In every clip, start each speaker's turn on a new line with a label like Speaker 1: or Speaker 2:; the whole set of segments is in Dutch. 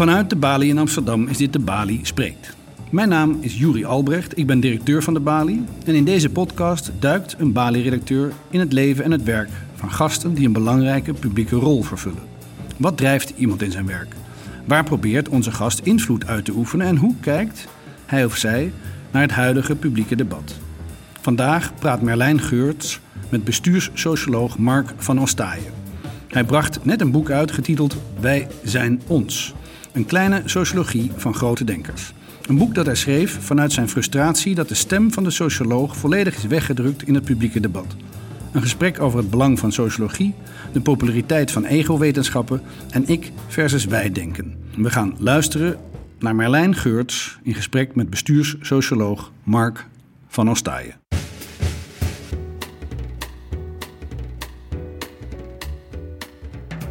Speaker 1: Vanuit de Bali in Amsterdam is dit de Bali Spreekt. Mijn naam is Juri Albrecht, ik ben directeur van de Bali. En in deze podcast duikt een Bali-redacteur in het leven en het werk van gasten die een belangrijke publieke rol vervullen. Wat drijft iemand in zijn werk? Waar probeert onze gast invloed uit te oefenen en hoe kijkt hij of zij naar het huidige publieke debat? Vandaag praat Merlijn Geurts met bestuurssocioloog Mark van Ostaaien. Hij bracht net een boek uit getiteld Wij zijn ons. Een kleine sociologie van grote denkers. Een boek dat hij schreef vanuit zijn frustratie dat de stem van de socioloog volledig is weggedrukt in het publieke debat. Een gesprek over het belang van sociologie, de populariteit van ego-wetenschappen en ik versus wij denken. We gaan luisteren naar Merlijn Geurts in gesprek met bestuurssocioloog Mark van Ostaaien.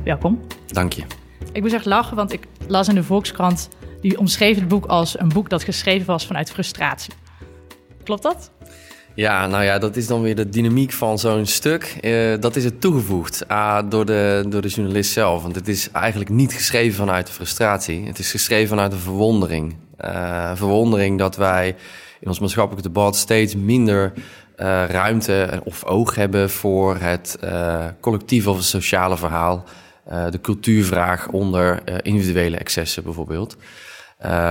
Speaker 2: Welkom.
Speaker 3: Dank je.
Speaker 2: Ik moet echt lachen, want ik las in de Volkskrant... die omschreef het boek als een boek dat geschreven was vanuit frustratie. Klopt dat?
Speaker 3: Ja, nou ja, dat is dan weer de dynamiek van zo'n stuk. Uh, dat is het toegevoegd uh, door, de, door de journalist zelf. Want het is eigenlijk niet geschreven vanuit de frustratie. Het is geschreven vanuit de verwondering. Uh, verwondering dat wij in ons maatschappelijk debat steeds minder ruimte of oog hebben voor het collectieve of sociale verhaal. De cultuurvraag onder individuele excessen bijvoorbeeld.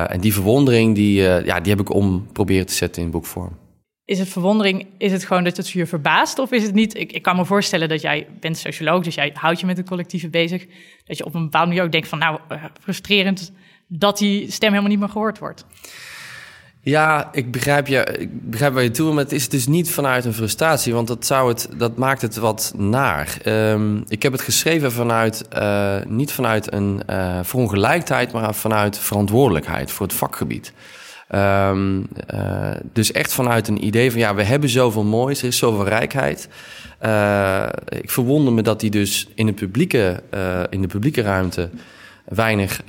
Speaker 3: en die verwondering, die, ja, die heb ik om proberen te zetten in boekvorm
Speaker 2: is het verwondering, is het gewoon dat het je verbaast? Of is het niet, ik, ik kan me voorstellen dat jij bent socioloog, dus jij houdt je met het collectieve bezig. Dat je op een bepaalde manier ook denkt van nou, frustrerend dat die stem helemaal niet meer gehoord wordt.
Speaker 3: Ja, ik begrijp, je, begrijp waar je toe maar het is dus niet vanuit een frustratie, want dat, zou het, dat maakt het wat naar. Um, ik heb het geschreven vanuit, uh, niet vanuit een uh, verongelijkheid, maar vanuit verantwoordelijkheid voor het vakgebied. Um, uh, dus echt vanuit een idee van ja, we hebben zoveel moois, er is zoveel rijkheid. Ik verwonder me dat die dus in, de publieke, in de publieke ruimte weinig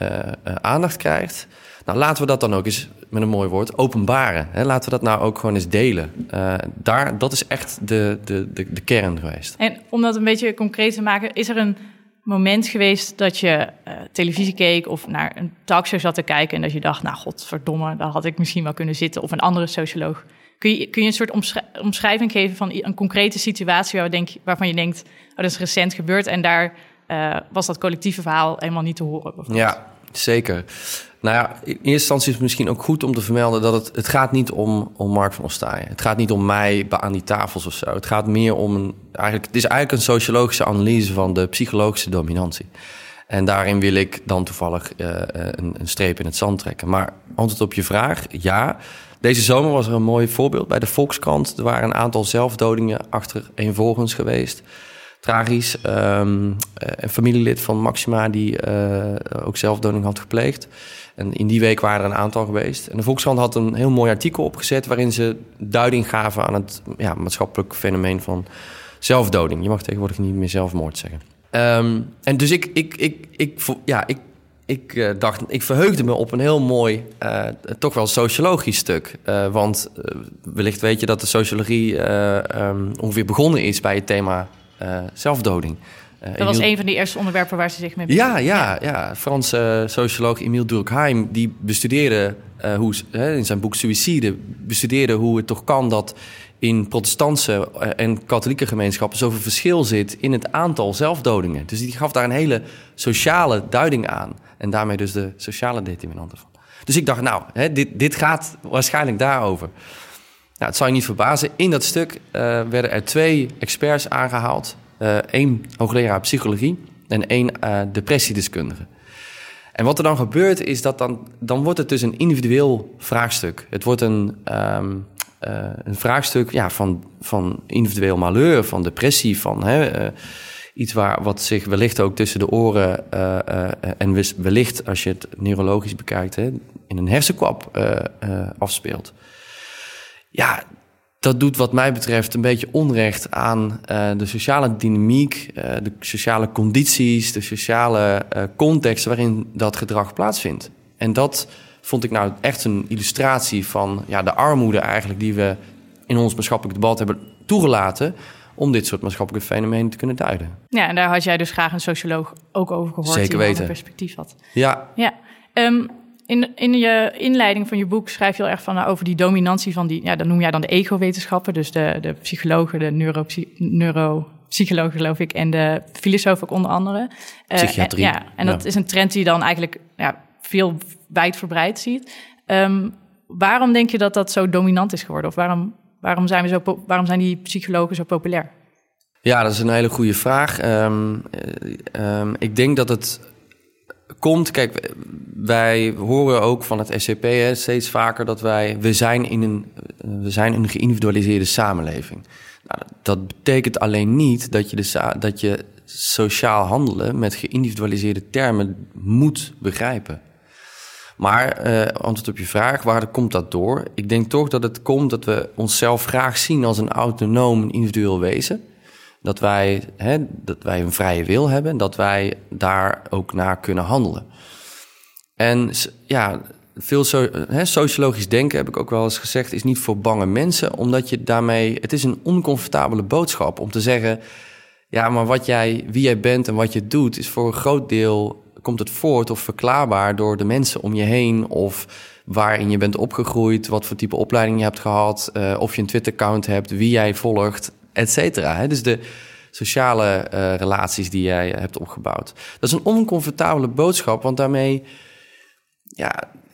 Speaker 3: aandacht krijgt. Nou, laten we dat dan ook eens met een mooi woord openbaren. Hè? Laten we dat nou ook gewoon eens delen. daar, dat is echt de, de, de, de kern geweest.
Speaker 2: En om dat een beetje concreet te maken, is er een moment geweest dat je uh, televisie keek of naar een talkshow zat te kijken en dat je dacht, nou godverdomme, daar had ik misschien wel kunnen zitten of een andere socioloog. Kun je, kun je een soort omschrijving geven van een concrete situatie waar denk, waarvan je denkt, oh, dat is recent gebeurd en daar uh, was dat collectieve verhaal helemaal niet te horen?
Speaker 3: Ja, zeker. Nou ja, in eerste instantie is het misschien ook goed om te vermelden dat het, het gaat niet om, om Mark van Ostaaien. Het gaat niet om mij aan die tafels of zo. Het gaat meer om een, eigenlijk, het is eigenlijk een sociologische analyse van de psychologische dominantie. En daarin wil ik dan toevallig uh, een, een, streep in het zand trekken. Maar antwoord op je vraag, ja. Deze zomer was er een mooi voorbeeld bij de Volkskrant. Er waren een aantal zelfdodingen achtereenvolgens geweest. Tragisch. Um, een familielid van Maxima die uh, ook zelfdoding had gepleegd. En in die week waren er een aantal geweest. En de Volkskrant had een heel mooi artikel opgezet... waarin ze duiding gaven aan het ja, maatschappelijk fenomeen van zelfdoding. Je mag tegenwoordig niet meer zelfmoord zeggen. Um, en dus ik, ik, ik, ik, ja, ik, ik uh, dacht, ik verheugde me op een heel mooi, toch wel sociologisch stuk. Want wellicht weet je dat de sociologie um, ongeveer begonnen is bij het thema zelfdoding.
Speaker 2: Uh, dat was een van die eerste onderwerpen waar ze zich mee
Speaker 3: Ja, ja, ja. Franse socioloog Emile Durkheim... die bestudeerde hoe, in zijn boek Suicide... bestudeerde hoe het toch kan dat in protestantse en katholieke gemeenschappen... zoveel verschil zit in het aantal zelfdodingen. Dus die gaf daar een hele sociale duiding aan. En daarmee dus de sociale determinanten van. Dus ik dacht, nou, hè, dit, dit gaat waarschijnlijk daarover. Nou, het zal je niet verbazen. In dat stuk werden er twee experts aangehaald uh, één hoogleraar psychologie en één uh, depressiedeskundige. En wat er dan gebeurt is dat dan, dan wordt het dus een individueel vraagstuk. Het wordt een, uh, een vraagstuk ja, van, van individueel malheur, van depressie, van hè, iets waar, wat zich wellicht ook tussen de oren en wellicht, als je het neurologisch bekijkt, hè, in een hersenkwap afspeelt. Ja, dat doet wat mij betreft een beetje onrecht aan uh, de sociale dynamiek, uh, de sociale condities, de sociale uh, context waarin dat gedrag plaatsvindt. En dat vond ik nou echt een illustratie van ja, de armoede eigenlijk die we in ons maatschappelijk debat hebben toegelaten om dit soort maatschappelijke fenomenen te kunnen duiden.
Speaker 2: Ja, en daar had jij dus graag een socioloog ook over gehoord
Speaker 3: Zeker
Speaker 2: die
Speaker 3: weten.
Speaker 2: een perspectief had.
Speaker 3: Ja.
Speaker 2: ja. Ehm, in, in je inleiding van je boek schrijf je heel erg van, nou, over die dominantie van die, ja, dat noem jij dan de ego-wetenschappen, dus de, de psychologen, de neuropsychologen geloof ik, en de filosofen ook onder andere.
Speaker 3: Uh, Psychiatrie.
Speaker 2: En, ja, en dat is een trend die je dan eigenlijk ja, veel wijdverbreid ziet. Um, waarom denk je dat dat zo dominant is geworden? Of waarom, waarom, zijn, we zo, waarom zijn die psychologen zo populair?
Speaker 3: Ja, dat is een hele goede vraag. Um, um, ik denk dat het komt. Kijk, wij horen ook van het SCP hè, steeds vaker dat wij. We zijn in een, we zijn een geïndividualiseerde samenleving. Nou, dat betekent alleen niet dat je, de, dat je sociaal handelen met geïndividualiseerde termen moet begrijpen. Maar uh, antwoord op je vraag, waar komt dat door? Ik denk toch dat het komt dat we onszelf graag zien als een autonoom individueel wezen. Dat wij, hè, dat wij een vrije wil hebben, dat wij daar ook naar kunnen handelen. En ja, veel hè, sociologisch denken, heb ik ook wel eens gezegd, is niet voor bange mensen, omdat je daarmee, het is een oncomfortabele boodschap om te zeggen, ja, maar wat jij, wie jij bent en wat je doet, is voor een groot deel komt het voort of verklaarbaar door de mensen om je heen of waarin je bent opgegroeid, wat voor type opleiding je hebt gehad, uh, of je een Twitter-account hebt, wie jij volgt, et cetera. Dus de sociale uh, relaties die jij hebt opgebouwd. Dat is een oncomfortabele boodschap, want daarmee ja,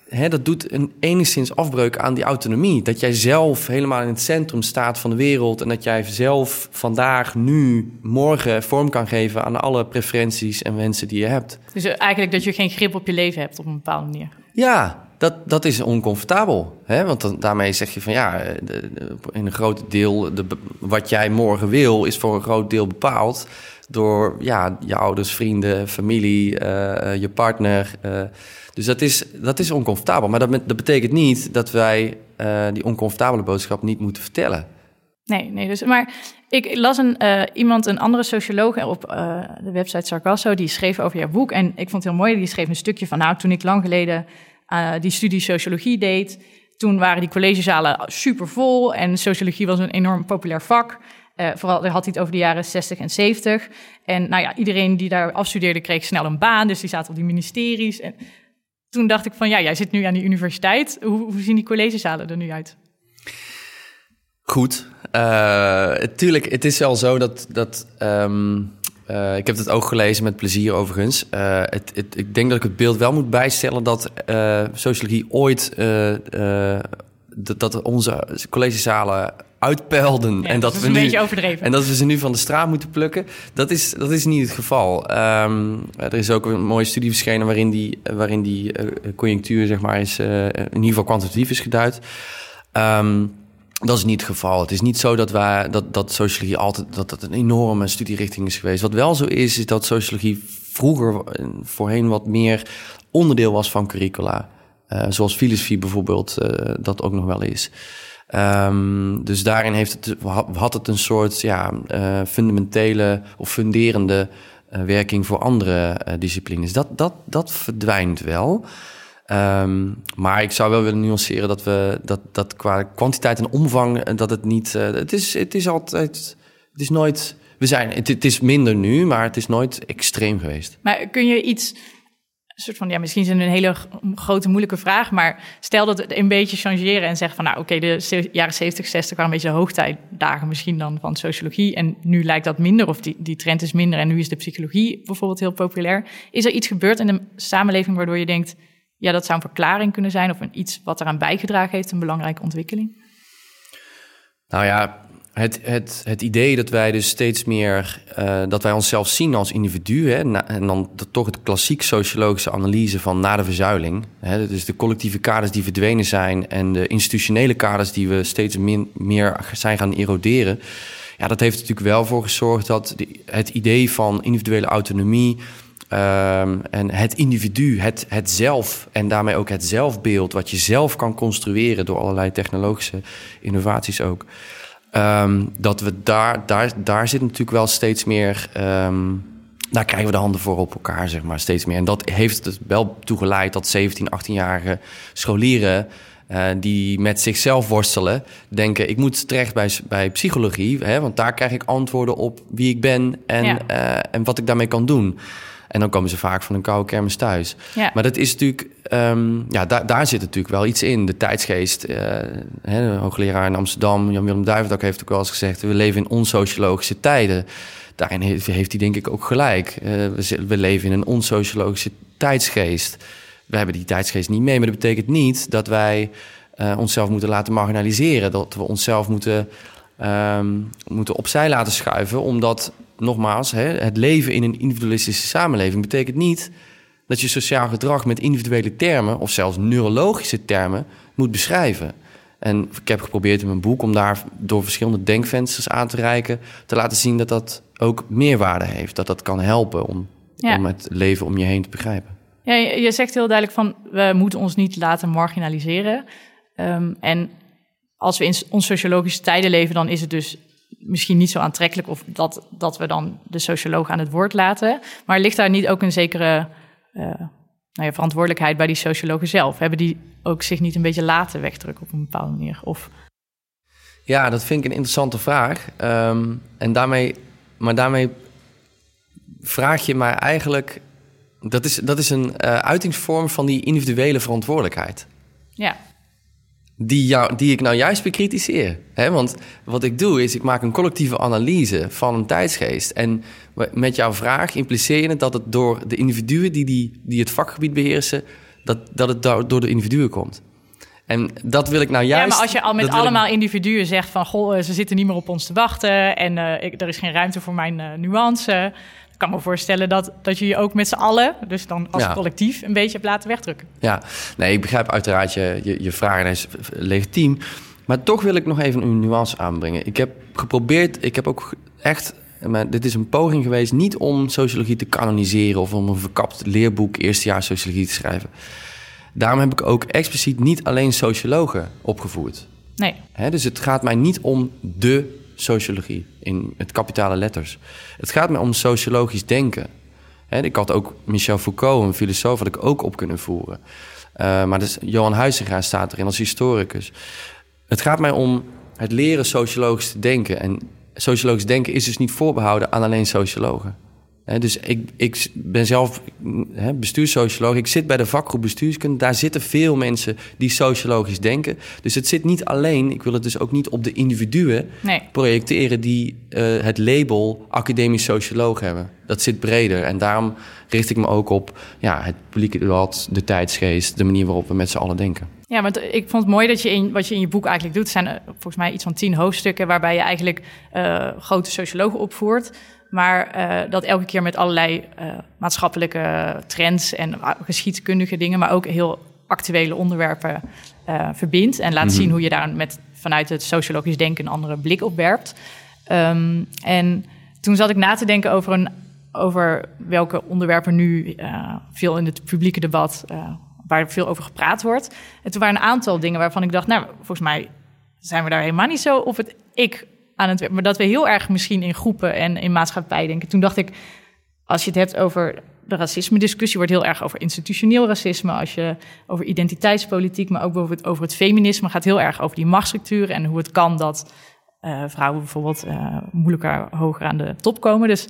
Speaker 3: hè, dat doet een enigszins afbreuk aan die autonomie. Dat jij zelf helemaal in het centrum staat van de wereld en dat jij zelf vandaag, nu, morgen vorm kan geven aan alle preferenties en wensen die je hebt.
Speaker 2: Dus eigenlijk dat je geen grip op je leven hebt op een bepaalde manier.
Speaker 3: Ja, dat, dat is oncomfortabel. Hè? Want dan, daarmee zeg je van ja, in een groot deel, de, wat jij morgen wil, is voor een groot deel bepaald door ja, je ouders, vrienden, familie, uh, je partner. Dus dat is, dat is oncomfortabel. Maar dat, dat betekent niet dat wij die oncomfortabele boodschap niet moeten vertellen.
Speaker 2: Nee, nee. Dus, maar ik las een, iemand, een andere socioloog op de website Sargasso, die schreef over jouw boek. En ik vond het heel mooi, die schreef een stukje van, nou, toen ik lang geleden die studie sociologie deed, toen waren die collegezalen super vol en sociologie was een enorm populair vak. Uh, vooral had hij het over de jaren 60 en 70. En nou ja, iedereen die daar afstudeerde kreeg snel een baan. Dus die zaten op die ministeries. En toen dacht ik van ja, jij zit nu aan die universiteit. Hoe, hoe zien die collegezalen er nu uit?
Speaker 3: Goed. Uh, tuurlijk, het is wel zo dat. dat um, uh, ik heb het ook gelezen met plezier overigens. Uh, het, het, ik denk dat ik het beeld wel moet bijstellen dat sociologie ooit. dat, dat onze collegezalen uitpeilden.
Speaker 2: Ja, en dat, dat we nu,
Speaker 3: En dat we ze nu van de straat moeten plukken. Dat is, dat is niet het geval. Um, er is ook een mooie studie verschenen waarin die, waarin die conjunctuur, zeg maar, is, in ieder geval kwantitatief is geduid. Um, dat is niet het geval. Het is niet zo dat, wij, dat, dat sociologie altijd dat dat een enorme studierichting is geweest. Wat wel zo is, is dat sociologie vroeger voorheen wat meer onderdeel was van curricula. Uh, zoals filosofie bijvoorbeeld dat ook nog wel is. Um, dus daarin heeft het, had het een soort ja, uh, fundamentele of funderende werking voor andere disciplines. Dat, dat, dat verdwijnt wel. Um, maar ik zou wel willen nuanceren dat we dat, dat qua kwantiteit en omvang dat het niet. het, is, het is altijd. Het is nooit. We zijn, het, het is minder nu, maar het is nooit extreem geweest.
Speaker 2: Maar kun je iets soort van, ja, misschien is het een hele grote moeilijke vraag, maar stel dat het een beetje changeren en zeggen van, nou oké, de jaren 70, 60 waren een beetje hoogtijdagen misschien dan van sociologie en nu lijkt dat minder of die, die trend is minder en nu is de psychologie bijvoorbeeld heel populair. Is er iets gebeurd in de samenleving waardoor je denkt, ja, dat zou een verklaring kunnen zijn of een, iets wat eraan bijgedragen heeft, een belangrijke ontwikkeling?
Speaker 3: Nou ja, het, het, het idee dat wij dus steeds meer, uh, dat wij onszelf zien als individu, hè, en dan toch het klassiek sociologische analyse van na de verzuiling, hè, dus de collectieve kaders die verdwenen zijn en de institutionele kaders die we steeds meer zijn gaan eroderen, ja, dat heeft natuurlijk wel voor gezorgd dat het idee van individuele autonomie um, en het individu, het, het zelf en daarmee ook het zelfbeeld, wat je zelf kan construeren door allerlei technologische innovaties ook. Um, dat we daar, daar, daar zit natuurlijk wel steeds meer. Um, daar krijgen we de handen voor op elkaar, zeg maar, steeds meer. En dat heeft het wel toegeleid dat 17, 18-jarige scholieren. Uh, die met zichzelf worstelen, denken: ik moet terecht bij, bij psychologie, hè, want daar krijg ik antwoorden op wie ik ben en, ja. uh, en wat ik daarmee kan doen. En dan komen ze vaak van een koude kermis thuis.
Speaker 2: Ja.
Speaker 3: Maar dat is natuurlijk ehm, ja, daar, daar zit natuurlijk wel iets in. De tijdsgeest. Uh, hè, de hoogleraar in Amsterdam, Jan-Willem Duivendok, heeft ook wel eens gezegd... we leven in onsociologische tijden. Daarin heeft, heeft hij denk ik ook gelijk. Uh, we, we, leven in een onsociologische tijdsgeest. We hebben die tijdsgeest niet mee, maar dat betekent niet dat wij uh, onszelf moeten laten marginaliseren. Dat we onszelf moeten, um, moeten opzij laten schuiven, omdat, nogmaals, hè, het leven in een individualistische samenleving betekent niet dat je sociaal gedrag met individuele termen of zelfs neurologische termen moet beschrijven. En ik heb geprobeerd in mijn boek om daar door verschillende denkvensters aan te reiken, te laten zien dat dat ook meerwaarde heeft. Dat dat kan helpen om, ja. om het leven om je heen te begrijpen.
Speaker 2: Ja, je zegt heel duidelijk van we moeten ons niet laten marginaliseren. Um, en als we in onze sociologische tijden leven, dan is het dus misschien niet zo aantrekkelijk of dat, dat we dan de socioloog aan het woord laten. Maar ligt daar niet ook een zekere uh, nou ja, verantwoordelijkheid bij die sociologen zelf? Hebben die ook zich niet een beetje laten wegdrukken op een bepaalde manier? Of...
Speaker 3: Ja, dat vind ik een interessante vraag. Um, en daarmee, maar daarmee vraag je mij eigenlijk. Dat is, dat is een uh, uitingsvorm van die individuele verantwoordelijkheid.
Speaker 2: Ja
Speaker 3: die, jou, die ik nou juist bekritiseer. Hè? Want wat ik doe is, ik maak een collectieve analyse van een tijdsgeest. En met jouw vraag impliceer je het dat het door de individuen die, die, die het vakgebied beheersen, dat, dat het door de individuen komt. En dat wil ik nou juist.
Speaker 2: Ja, maar als je al met allemaal individuen zegt van goh, ze zitten niet meer op ons te wachten en uh, ik, er is geen ruimte voor mijn uh, nuance. Ik kan me voorstellen dat, dat je je ook met z'n allen, dus dan als collectief, een beetje hebt laten wegdrukken.
Speaker 3: Ja, nee, ik begrijp uiteraard je, je, je vraag en is legitiem. Maar toch wil ik nog even een nuance aanbrengen. Ik heb geprobeerd, ik heb ook echt maar dit is een poging geweest niet om sociologie te kanoniseren of om een verkapt leerboek eerstejaars sociologie te schrijven. Daarom heb ik ook expliciet niet alleen sociologen opgevoerd.
Speaker 2: Nee.
Speaker 3: dus het gaat mij niet om de sociologie in het kapitale letters. Het gaat me om sociologisch denken. ik had ook Michel Foucault, een filosoof, had ik ook op kunnen voeren. Uh, maar dus Johan Huizinga staat erin als historicus. Het gaat mij om het leren sociologisch te denken. En sociologisch denken is dus niet voorbehouden aan alleen sociologen dus ik, ik ben zelf he, bestuurssocioloog. Ik zit bij de vakgroep bestuurskunde. Daar zitten veel mensen die sociologisch denken. Dus het zit niet alleen, ik wil het dus ook niet op de individuen
Speaker 2: nee.
Speaker 3: projecteren die uh, het label academisch socioloog hebben. Dat zit breder. En daarom richt ik me ook op ja, het publieke debat, de tijdsgeest, de manier waarop we met z'n allen denken.
Speaker 2: Ja, want ik vond het mooi dat je in wat je in je boek eigenlijk doet, zijn volgens mij iets van tien hoofdstukken waarbij je eigenlijk uh, grote sociologen opvoert. Maar uh, dat elke keer met allerlei uh, maatschappelijke trends en geschiedkundige dingen, maar ook heel actuele onderwerpen uh, verbindt. En laat mm -hmm. zien hoe je daar met, vanuit het sociologisch denken een andere blik op werpt. Um, en toen zat ik na te denken over, een, over welke onderwerpen nu veel in het publieke debat, waar veel over gepraat wordt. En toen waren een aantal dingen waarvan ik dacht, nou, volgens mij zijn we daar helemaal niet zo op het ik het Maar dat we heel erg misschien in groepen en in maatschappij denken. Toen dacht ik, als je het hebt over de racisme-discussie, wordt heel erg over institutioneel racisme. Als je over identiteitspolitiek, maar ook bijvoorbeeld over het feminisme, gaat heel erg over die machtsstructuren en hoe het kan dat uh, vrouwen bijvoorbeeld uh, moeilijker hoger aan de top komen. Dus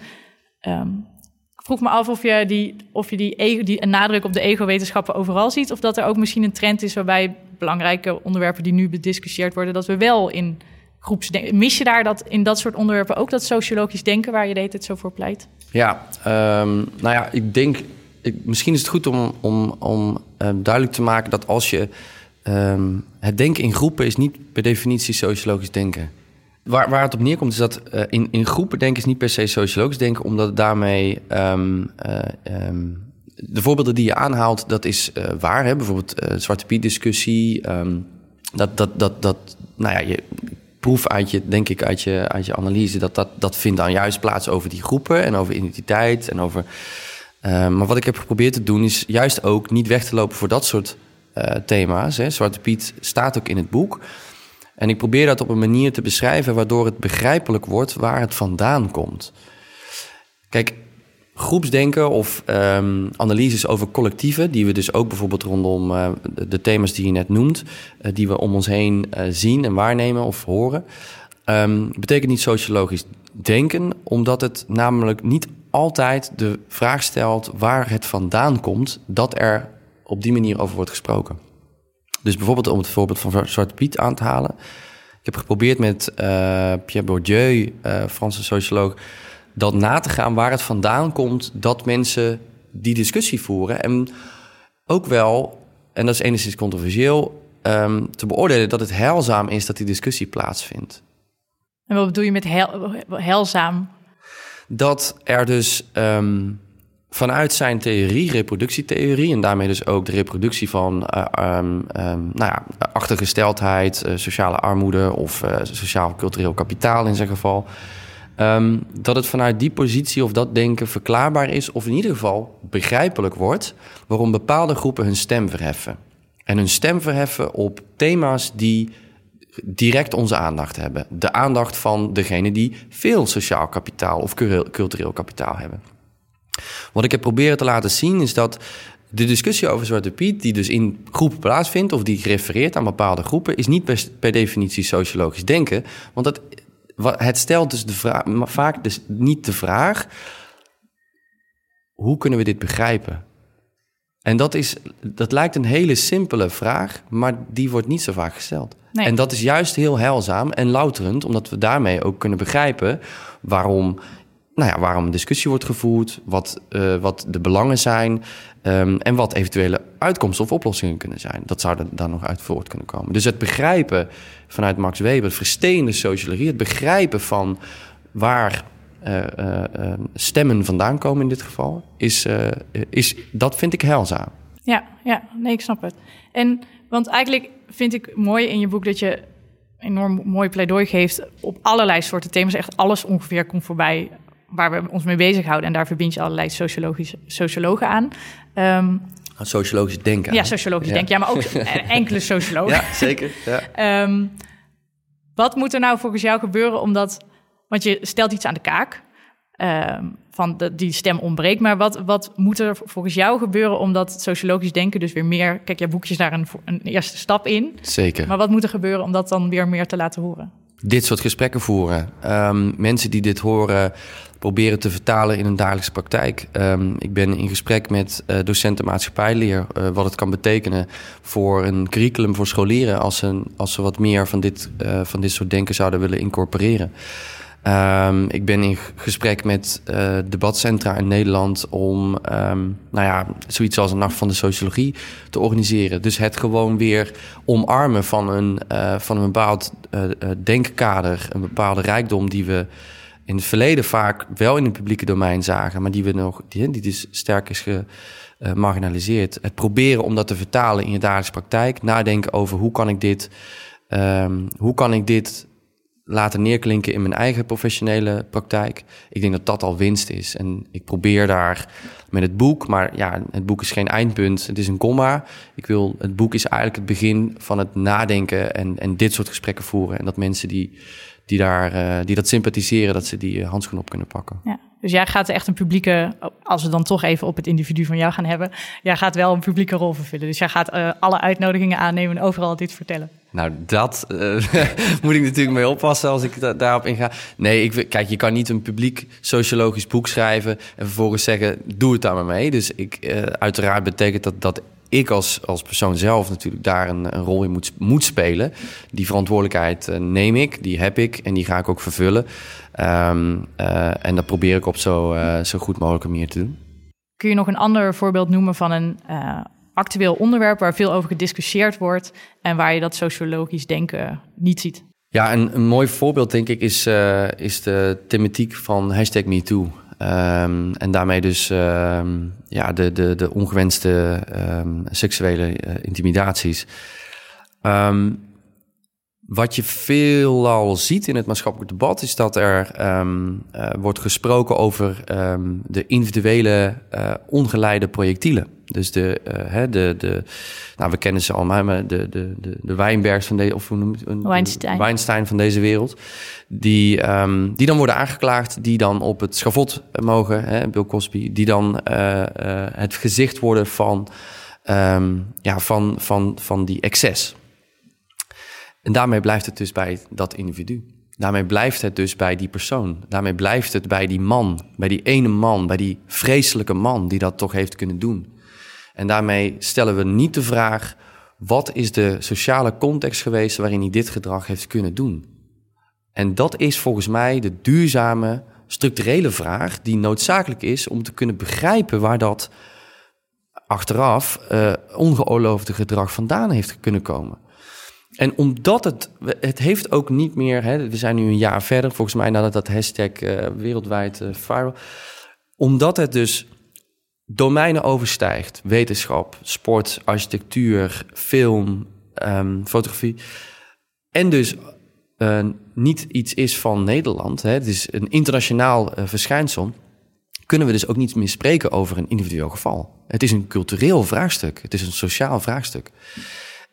Speaker 2: um, ik vroeg me af of je die, of je die, ego, die nadruk op de ego-wetenschappen overal ziet, of dat er ook misschien een trend is waarbij belangrijke onderwerpen die nu bediscussieerd worden, dat we wel in groepsdenken. Mis je daar dat, in dat soort onderwerpen ook dat sociologisch denken waar je deed het zo voor pleit?
Speaker 3: Ja, um, nou ja, ik denk. Ik, misschien is het goed om, om, om uh, duidelijk te maken dat als je. Um, het denken in groepen is niet per definitie sociologisch denken. Waar, waar het op neerkomt is dat uh, in, in groepen denken is niet per se sociologisch denken, omdat het daarmee. Uh, de voorbeelden die je aanhaalt, dat is waar. Hè? Bijvoorbeeld Zwarte Piet discussie. dat, dat, dat, dat, nou ja, je, proef uit je, denk ik, uit je, uit je analyse, dat, dat dat vindt dan juist plaats over die groepen en over identiteit en over. Uh, maar wat ik heb geprobeerd te doen, is juist ook niet weg te lopen voor dat soort uh, thema's. Hè. Zwarte Piet staat ook in het boek. En ik probeer dat op een manier te beschrijven waardoor het begrijpelijk wordt waar het vandaan komt. Kijk, groepsdenken of um, analyses over collectieven, die we dus ook bijvoorbeeld rondom uh, de, thema's die je net noemt, uh, die we om ons heen uh, zien en waarnemen of horen, um, betekent niet sociologisch denken, omdat het namelijk niet altijd de vraag stelt waar het vandaan komt dat er op die manier over wordt gesproken. Dus bijvoorbeeld om het voorbeeld van Zwarte Piet aan te halen. Ik heb geprobeerd met Pierre Bourdieu, Franse socioloog, dat na te gaan waar het vandaan komt dat mensen die discussie voeren. En ook wel, en dat is enigszins controversieel, um, te beoordelen dat het heilzaam is dat die discussie plaatsvindt.
Speaker 2: En wat bedoel je met heil, heilzaam?
Speaker 3: Dat er dus um, vanuit zijn theorie, reproductietheorie, en daarmee dus ook de reproductie van uh, um, nou ja, achtergesteldheid, uh, sociale armoede of uh, sociaal-cultureel kapitaal in zijn geval. Um, dat het vanuit die positie of dat denken verklaarbaar is, of in ieder geval begrijpelijk wordt, waarom bepaalde groepen hun stem verheffen. En hun stem verheffen op thema's die direct onze aandacht hebben. De aandacht van degene die veel sociaal kapitaal of cultureel kapitaal hebben. Wat ik heb proberen te laten zien is dat de discussie over Zwarte Piet, die dus in groepen plaatsvindt of die refereert aan bepaalde groepen, is niet per, definitie sociologisch denken. Want het, het stelt dus de vraag, vaak dus niet de vraag: hoe kunnen we dit begrijpen? En dat, is, dat lijkt een hele simpele vraag, maar die wordt niet zo vaak gesteld. En dat is juist heel heilzaam en louterend, omdat we daarmee ook kunnen begrijpen waarom, nou ja, waarom een discussie wordt gevoerd, wat, uh, wat de belangen zijn um, en wat eventuele uitkomsten of oplossingen kunnen zijn. Dat zou er dan nog uit voort kunnen komen. Dus het begrijpen vanuit Max Weber, het verstehen de sociologie, het begrijpen van waar uh, uh, stemmen vandaan komen in dit geval, is, is, dat vind ik heilzaam.
Speaker 2: Ja, ja, nee, ik snap het. En want eigenlijk vind ik mooi in je boek dat je enorm mooi pleidooi geeft op allerlei soorten thema's. Echt alles ongeveer komt voorbij waar we ons mee bezighouden. En daar verbind je allerlei sociologische, sociologen aan. Um,
Speaker 3: sociologisch denken.
Speaker 2: Ja, sociologisch denken. Ja, maar ook enkele sociologen.
Speaker 3: Ja, zeker. Ja.
Speaker 2: Um, wat moet er nou volgens jou gebeuren omdat... Want je stelt iets aan de kaak. Um, van de, die stem ontbreekt. Maar wat, wat moet er volgens jou gebeuren omdat sociologisch denken dus weer meer... Kijk, je boekjes daar een, een eerste stap in.
Speaker 3: Zeker.
Speaker 2: Maar wat moet er gebeuren om dat dan weer meer te laten horen?
Speaker 3: Dit soort gesprekken voeren. Um, mensen die dit horen proberen te vertalen in een dagelijkse praktijk. Um, ik ben in gesprek met uh, docenten maatschappijleer... Uh, wat het kan betekenen voor een curriculum voor scholieren... als ze, als ze wat meer van dit, uh, van dit soort denken zouden willen incorporeren. Um, ik ben in gesprek met debatcentra in Nederland om um, nou ja, zoiets als een nacht van de sociologie te organiseren. Dus het gewoon weer omarmen van een, van een bepaald denkkader, een bepaalde rijkdom die we in het verleden vaak wel in het publieke domein zagen, maar die we nog, die, die dus sterk is gemarginaliseerd. Het proberen om dat te vertalen in je dagelijkse praktijk, nadenken over hoe kan ik dit, um, hoe kan ik dit laten neerklinken in mijn eigen professionele praktijk. Ik denk dat dat al winst is. En ik probeer daar met het boek, maar ja, het boek is geen eindpunt, het is een komma. Ik wil, het boek is eigenlijk het begin van het nadenken en, en dit soort gesprekken voeren. En dat mensen die, die, daar, uh, die dat sympathiseren, dat ze die handschoen op kunnen pakken.
Speaker 2: Ja. Dus jij gaat echt een publieke, als we dan toch even op het individu van jou gaan hebben, jij gaat wel een publieke rol vervullen. Dus jij gaat uh, alle uitnodigingen aannemen en overal dit vertellen.
Speaker 3: Nou, dat uh, moet ik natuurlijk mee oppassen als ik da daarop inga. Nee, ik, kijk, je kan niet een publiek sociologisch boek schrijven en vervolgens zeggen: doe het daar maar mee. Dus ik, uh, uiteraard betekent dat dat ik als, als persoon zelf natuurlijk daar een, een rol in moet, moet spelen. Die verantwoordelijkheid uh, neem ik, die heb ik en die ga ik ook vervullen. Um, en dat probeer ik op zo, zo goed mogelijke manier te doen.
Speaker 2: Kun je nog een ander voorbeeld noemen van een actueel onderwerp waar veel over gediscussieerd wordt en waar je dat sociologisch denken niet ziet.
Speaker 3: Ja, een, een mooi voorbeeld denk ik is, uh, is de thematiek van hashtag MeToo. Um, en daarmee dus um, ja, de, de, de ongewenste um, seksuele uh, intimidaties. Wat je veelal ziet in het maatschappelijk debat is dat er uh, wordt gesproken over de individuele uh, ongeleide projectielen. Dus de, uh, de, de, nou we kennen ze allemaal, maar de, de, de, de Wijnbergs van deze, of hoe noem je het?
Speaker 2: Weinstein.
Speaker 3: Weinstein van deze wereld. Die, um, die dan worden aangeklaagd, die dan op het schavot mogen, hè, Bill Cosby, die dan het gezicht worden van, ja, van, van, van die excess. En daarmee blijft het dus bij dat individu. Daarmee blijft het dus bij die persoon. Daarmee blijft het bij die man, bij die ene man, bij die vreselijke man die dat toch heeft kunnen doen. En daarmee stellen we niet de vraag: wat is de sociale context geweest waarin hij dit gedrag heeft kunnen doen? En dat is volgens mij de duurzame, structurele vraag die noodzakelijk is om te kunnen begrijpen waar dat achteraf uh, ongeoorloofde gedrag vandaan heeft kunnen komen. En omdat het, het heeft ook niet meer, hè, we zijn nu een jaar verder, volgens mij nadat dat hashtag uh, wereldwijd uh, viral, omdat het dus domeinen overstijgt, wetenschap, sport, architectuur, film, um, fotografie, en dus uh, niet iets is van Nederland, hè, het is een internationaal verschijnsel, kunnen we dus ook niet meer spreken over een individueel geval. Het is een cultureel vraagstuk, het is een sociaal vraagstuk.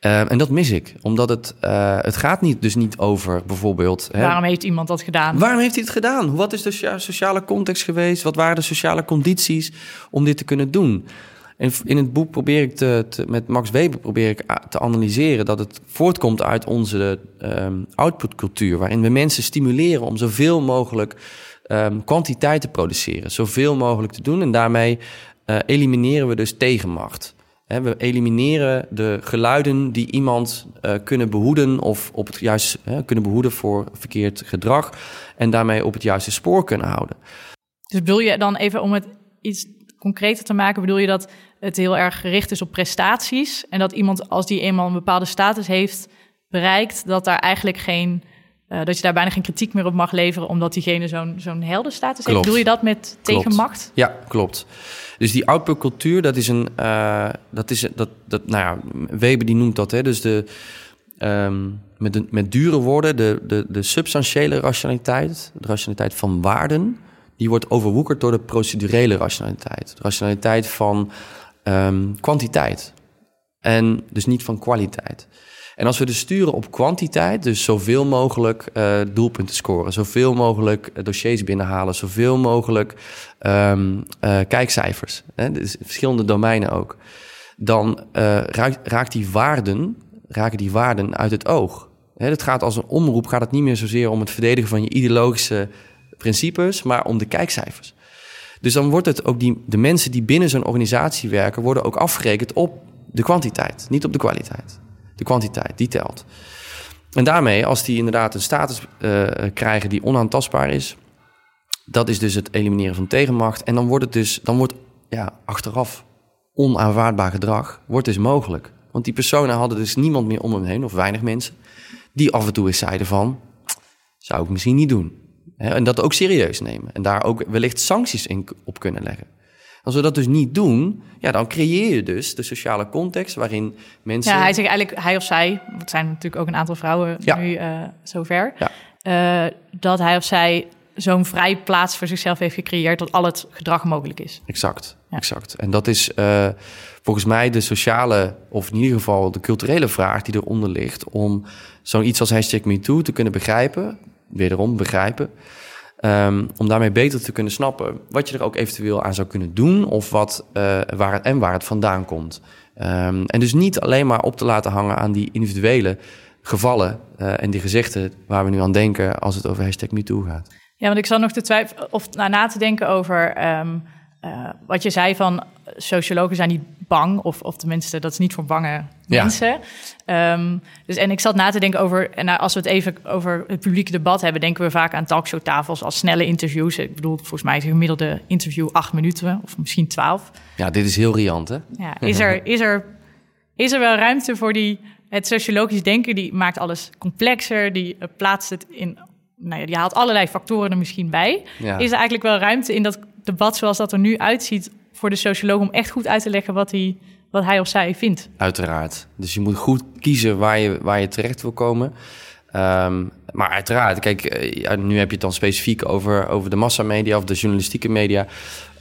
Speaker 3: Uh, en dat mis ik, omdat het, uh, het gaat niet, dus niet over bijvoorbeeld...
Speaker 2: Hè, waarom heeft iemand dat gedaan?
Speaker 3: Waarom heeft hij het gedaan? Wat is de sociale context geweest? Wat waren de sociale condities om dit te kunnen doen? En in het boek probeer ik te, te, met Max Weber probeer ik te analyseren dat het voortkomt uit onze um, outputcultuur, waarin we mensen stimuleren om zoveel mogelijk um, kwantiteit te produceren, zoveel mogelijk te doen. En daarmee uh, elimineren we dus tegenmacht. We elimineren de geluiden die iemand uh, kunnen behoeden of op het juiste kunnen behoeden voor verkeerd gedrag en daarmee op het juiste spoor kunnen houden.
Speaker 2: Dus bedoel je dan even om het iets concreter te maken, bedoel je dat het heel erg gericht is op prestaties en dat iemand als die eenmaal een bepaalde status heeft bereikt, dat daar eigenlijk geen uh, dat je daar bijna geen kritiek meer op mag leveren, omdat diegene zo'n zo'n heldenstatus heeft. Doe je dat met tegenmacht?
Speaker 3: Ja, klopt. Dus die output-cultuur, dat is een. Uh, dat is dat, dat. Nou ja, Weber die noemt dat, hè. Dus de. Um, met, de, met dure woorden, de, de, de substantiële rationaliteit, de rationaliteit van waarden, die wordt overwoekerd door de procedurele rationaliteit. De rationaliteit van um, kwantiteit. En dus niet van kwaliteit. En als we dus sturen op kwantiteit, dus zoveel mogelijk uh, doelpunten scoren, zoveel mogelijk eh, dossiers binnenhalen, zoveel mogelijk um, uh, kijkcijfers, hè, dus verschillende domeinen ook, dan raakt, die waarden, raken die waarden uit het oog. Hè, het gaat als een omroep, gaat het niet meer zozeer om het verdedigen van je ideologische principes, maar om de kijkcijfers. Dus dan wordt het ook die, de mensen die binnen zo'n organisatie werken, worden ook afgerekend op de kwantiteit, niet op de kwaliteit. De kwantiteit, die telt. En daarmee, als die inderdaad een status uh, krijgen die onaantastbaar is, dat is dus het elimineren van tegenmacht. En dan wordt het dus, dan wordt ja, achteraf onaanvaardbaar gedrag, wordt dus mogelijk. Want die personen hadden dus niemand meer om hem heen, of weinig mensen, die af en toe eens zeiden van, zou ik misschien niet doen. En dat ook serieus nemen. En daar ook wellicht sancties in op kunnen leggen. Als we dat dus niet doen, ja, dan creëer je dus de sociale context waarin mensen.
Speaker 2: Ja, hij zegt eigenlijk, hij of zij, het zijn natuurlijk ook een aantal vrouwen ja. nu uh, zover, ja. uh, dat hij of zij zo'n vrij plaats voor zichzelf heeft gecreëerd dat al het gedrag mogelijk is.
Speaker 3: Exact, ja. exact. En dat is uh, volgens mij de sociale, of in ieder geval de culturele vraag die eronder ligt om zoiets als hashtag MeToo te kunnen begrijpen, wederom begrijpen. Um, om daarmee beter te kunnen snappen wat je er ook eventueel aan zou kunnen doen of wat, uh, waar het, en waar het vandaan komt. Um, en dus niet alleen maar op te laten hangen aan die individuele gevallen uh, en die gezichten waar we nu aan denken als het over hashtag MeToo gaat.
Speaker 2: Ja, want ik zat nog te twijfelen of na te denken over um, uh, wat je zei van sociologen zijn niet bang, of, of tenminste, dat is niet voor bange ja. mensen. Um, dus, en ik zat na te denken over, en nou, als we het even over het publieke debat hebben, denken we vaak aan talkshowtafels als snelle interviews. Ik bedoel, volgens mij is een gemiddelde interview acht minuten, of misschien twaalf.
Speaker 3: Ja, dit is heel riant, hè?
Speaker 2: Ja, is er, is er, is er wel ruimte voor die, het sociologisch denken, die maakt alles complexer, die uh, plaatst het in, nou ja, die haalt allerlei factoren er misschien bij. Ja. Is er eigenlijk wel ruimte in dat debat zoals dat er nu uitziet voor de socioloog om echt goed uit te leggen wat hij, wat hij of zij vindt.
Speaker 3: Uiteraard. Dus je moet goed kiezen waar je, waar je terecht wil komen. Um, maar uiteraard, kijk, eh, nu heb je het dan specifiek over, over de massamedia of de journalistieke media.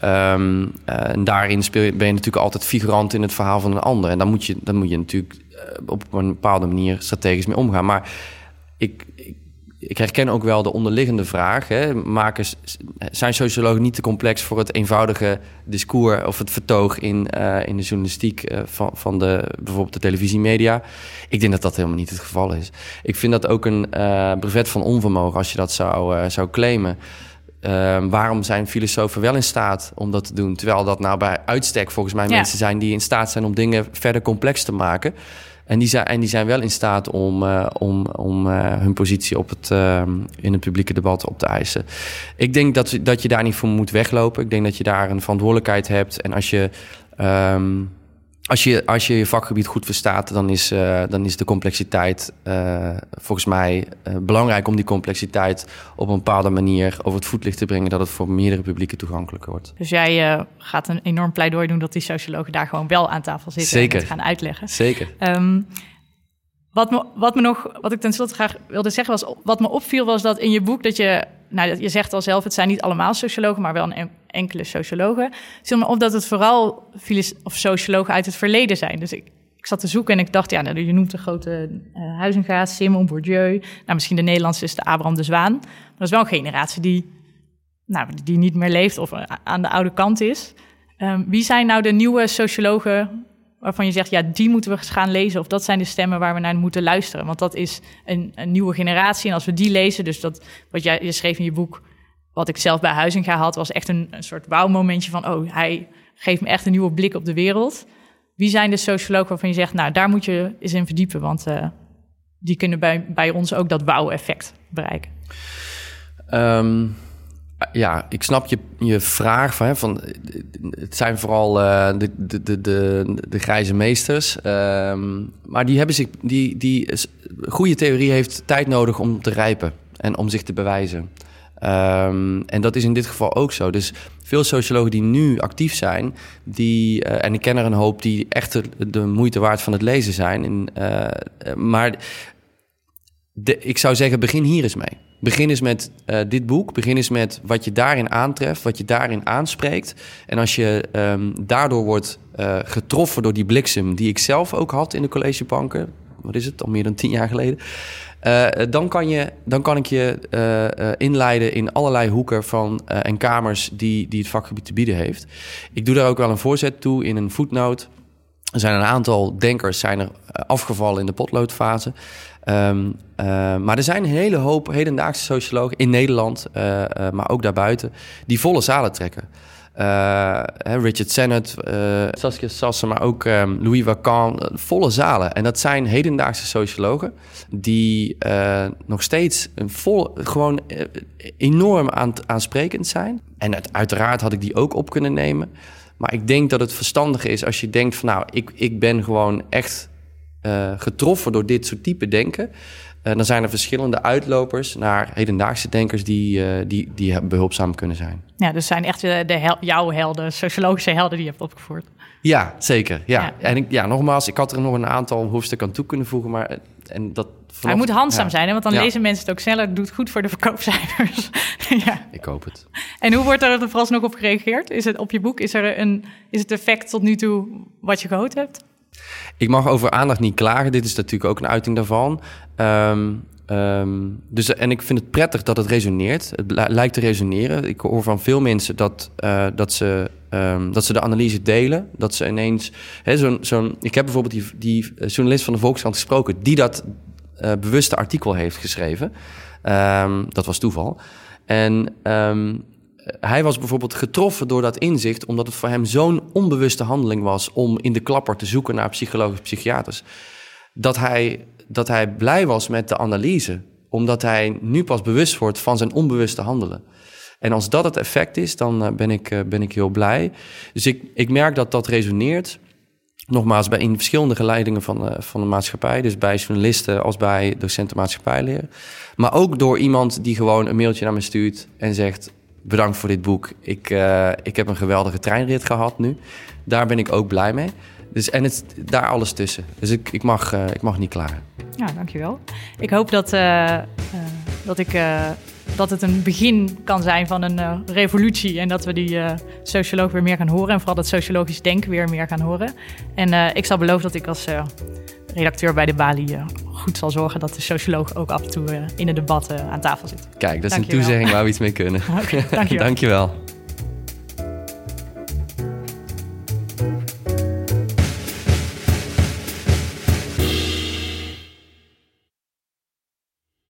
Speaker 3: Um, uh, en daarin speel je, ben je natuurlijk altijd figurant in het verhaal van een ander. En dan moet je, dan moet je natuurlijk uh, op een bepaalde manier strategisch mee omgaan. Maar ik, ik herken ook wel de onderliggende vraag. Hè. Maken, zijn sociologen niet te complex voor het eenvoudige discours of het vertoog in, uh, in de journalistiek uh, van, van de, bijvoorbeeld de televisiemedia? Ik denk dat dat helemaal niet het geval is. Ik vind dat ook een uh, brevet van onvermogen als je dat zou, zou claimen. ehm, waarom zijn filosofen wel in staat om dat te doen? Terwijl dat nou bij uitstek volgens mij
Speaker 2: Ja.
Speaker 3: mensen zijn die in staat zijn om dingen verder complex te maken. En die zijn, en die zijn wel in staat om, eh, om, om eh, hun positie op het, ehm, in het publieke debat op te eisen. Ik denk dat, dat je daar niet voor moet weglopen. Ik denk dat je daar een verantwoordelijkheid hebt. En als je. ehm, als je, als je je vakgebied goed verstaat, dan is, eh, dan is de complexiteit eh, volgens mij eh, belangrijk om die complexiteit op een bepaalde manier over het voetlicht te brengen, dat het voor meerdere publieken toegankelijker wordt.
Speaker 2: Dus jij gaat een enorm pleidooi doen dat die sociologen daar gewoon wel aan tafel zitten
Speaker 3: Zeker.
Speaker 2: en het gaan uitleggen.
Speaker 3: Zeker.
Speaker 2: Ehm, wat, me, wat me nog, wat ik tenslotte graag wilde zeggen was, wat me opviel was dat in je boek dat je, nou je zegt al zelf, het zijn niet allemaal sociologen, maar wel een en- enkele sociologen. Het viel me op dat het vooral of sociologen uit het verleden zijn. Dus ik, ik zat te zoeken en ik dacht, ja, nou, je noemt de grote uh, Huizinga, Simon, Bourdieu. Nou, misschien de Nederlandse is de Abraham de Zwaan. Maar dat is wel een generatie die, nou, die niet meer leeft of eh, aan de oude kant is. Um, wie zijn nou de nieuwe sociologen waarvan je zegt, ja, die moeten we gaan lezen. Of dat zijn de stemmen waar we naar moeten luisteren. Want dat is een, een nieuwe generatie. En als we die lezen, dus dat wat jij je schreef in je boek, wat ik zelf bij Huizinga had, was echt een, een soort wauw-momentje van, oh, hij geeft me echt een nieuwe blik op de wereld. Wie zijn de sociologen waarvan je zegt, nou, daar moet je eens in verdiepen, want uh, die kunnen bij, bij ons ook dat wauw-effect bereiken?
Speaker 3: Um, ja, ik snap je, je vraag van, hè, van het zijn vooral uh, de, de, de, de, grijze meesters. Um, maar die hebben zich, die, die goede theorie heeft tijd nodig om te rijpen en om zich te bewijzen. Um, en dat is in dit geval ook zo. Dus veel sociologen die nu actief zijn, die, uh, en ik ken er een hoop die echt de, moeite waard van het lezen zijn. En, uh, maar de, ik zou zeggen, begin hier eens mee. Begin eens met dit boek. Begin eens met wat je daarin aantreft, wat je daarin aanspreekt. En als je um, daardoor wordt getroffen door die bliksem die ik zelf ook had in de collegebanken, wat is het, al meer dan tien jaar geleden. Uh, dan, kan je, dan kan ik je inleiden in allerlei hoeken van, en kamers die, die het vakgebied te bieden heeft. Ik doe daar ook wel een voorzet toe in een voetnoot. Er zijn een aantal denkers zijn er afgevallen in de potloodfase. Uh, maar er zijn een hele hoop hedendaagse sociologen in Nederland, maar ook daarbuiten, die volle zalen trekken. Richard Sennett, Saskia Sassen, maar ook um, Louis Wacan, volle zalen. En dat zijn hedendaagse sociologen die nog steeds een volle, gewoon enorm aan, aansprekend zijn. En het, uiteraard had ik die ook op kunnen nemen. Maar ik denk dat het verstandig is als je denkt van nou, ik, ik ben gewoon echt getroffen door dit soort type denken. Uh, dan zijn er verschillende uitlopers naar hedendaagse denkers die, uh, die, die behulpzaam kunnen zijn.
Speaker 2: Ja, dus zijn echt de, de hel, jouw helden, sociologische helden die je hebt opgevoerd.
Speaker 3: Ja, zeker. Ja. ja. En ik, ja, nogmaals, ik had er nog een aantal hoofdstukken aan toe kunnen voegen, maar en dat.
Speaker 2: Hij moet handzaam ja. zijn, hè? want dan ja. lezen mensen het ook sneller. Het doet goed voor de verkoopcijfers.
Speaker 3: ja. Ik hoop het.
Speaker 2: En hoe wordt er vooralsnog op gereageerd? Is het op je boek? Is, er een, is het effect tot nu toe wat je gehoopt hebt?
Speaker 3: Ik mag over aandacht niet klagen. Dit is natuurlijk ook een uiting daarvan. Um, um, dus, en ik vind het prettig dat het resoneert. Het lijkt te resoneren. Ik hoor van veel mensen dat, uh, dat, ze, um, dat ze de analyse delen. Dat ze ineens... Hè, zo'n, zo'n, ik heb bijvoorbeeld die, die journalist van de Volkskrant gesproken... die dat uh, bewuste artikel heeft geschreven. dat was toeval. En hij was bijvoorbeeld getroffen door dat inzicht, omdat het voor hem zo'n onbewuste handeling was om in de klapper te zoeken naar psychologen, psychiaters. Dat hij, dat hij blij was met de analyse, omdat hij nu pas bewust wordt van zijn onbewuste handelen. En als dat het effect is, dan uh, ben, ik, uh, ben ik heel blij. Dus ik, ik merk dat dat resoneert. Nogmaals, bij in verschillende geleidingen van de, van de maatschappij. Dus bij journalisten als bij docenten maatschappijleer. Maar ook door iemand die gewoon een mailtje naar me stuurt en zegt bedankt voor dit boek. Ik, uh, ik heb een geweldige treinrit gehad nu. Daar ben ik ook blij mee. Dus, en het, daar alles tussen. Dus ik, ik, mag, uh, ik mag niet klagen.
Speaker 2: Ja, dankjewel. Ik hoop dat, uh, dat, ik, dat het een begin kan zijn van een revolutie. En dat we die socioloog weer meer gaan horen. En vooral dat sociologisch denken weer meer gaan horen. En ik zal beloven dat ik als redacteur bij de Bali goed zal zorgen dat de socioloog ook af en toe in het debat aan tafel zit.
Speaker 3: Kijk, dat is dankjewel. een toezegging waar we iets mee kunnen.
Speaker 2: Okay, dankjewel.
Speaker 3: dankjewel.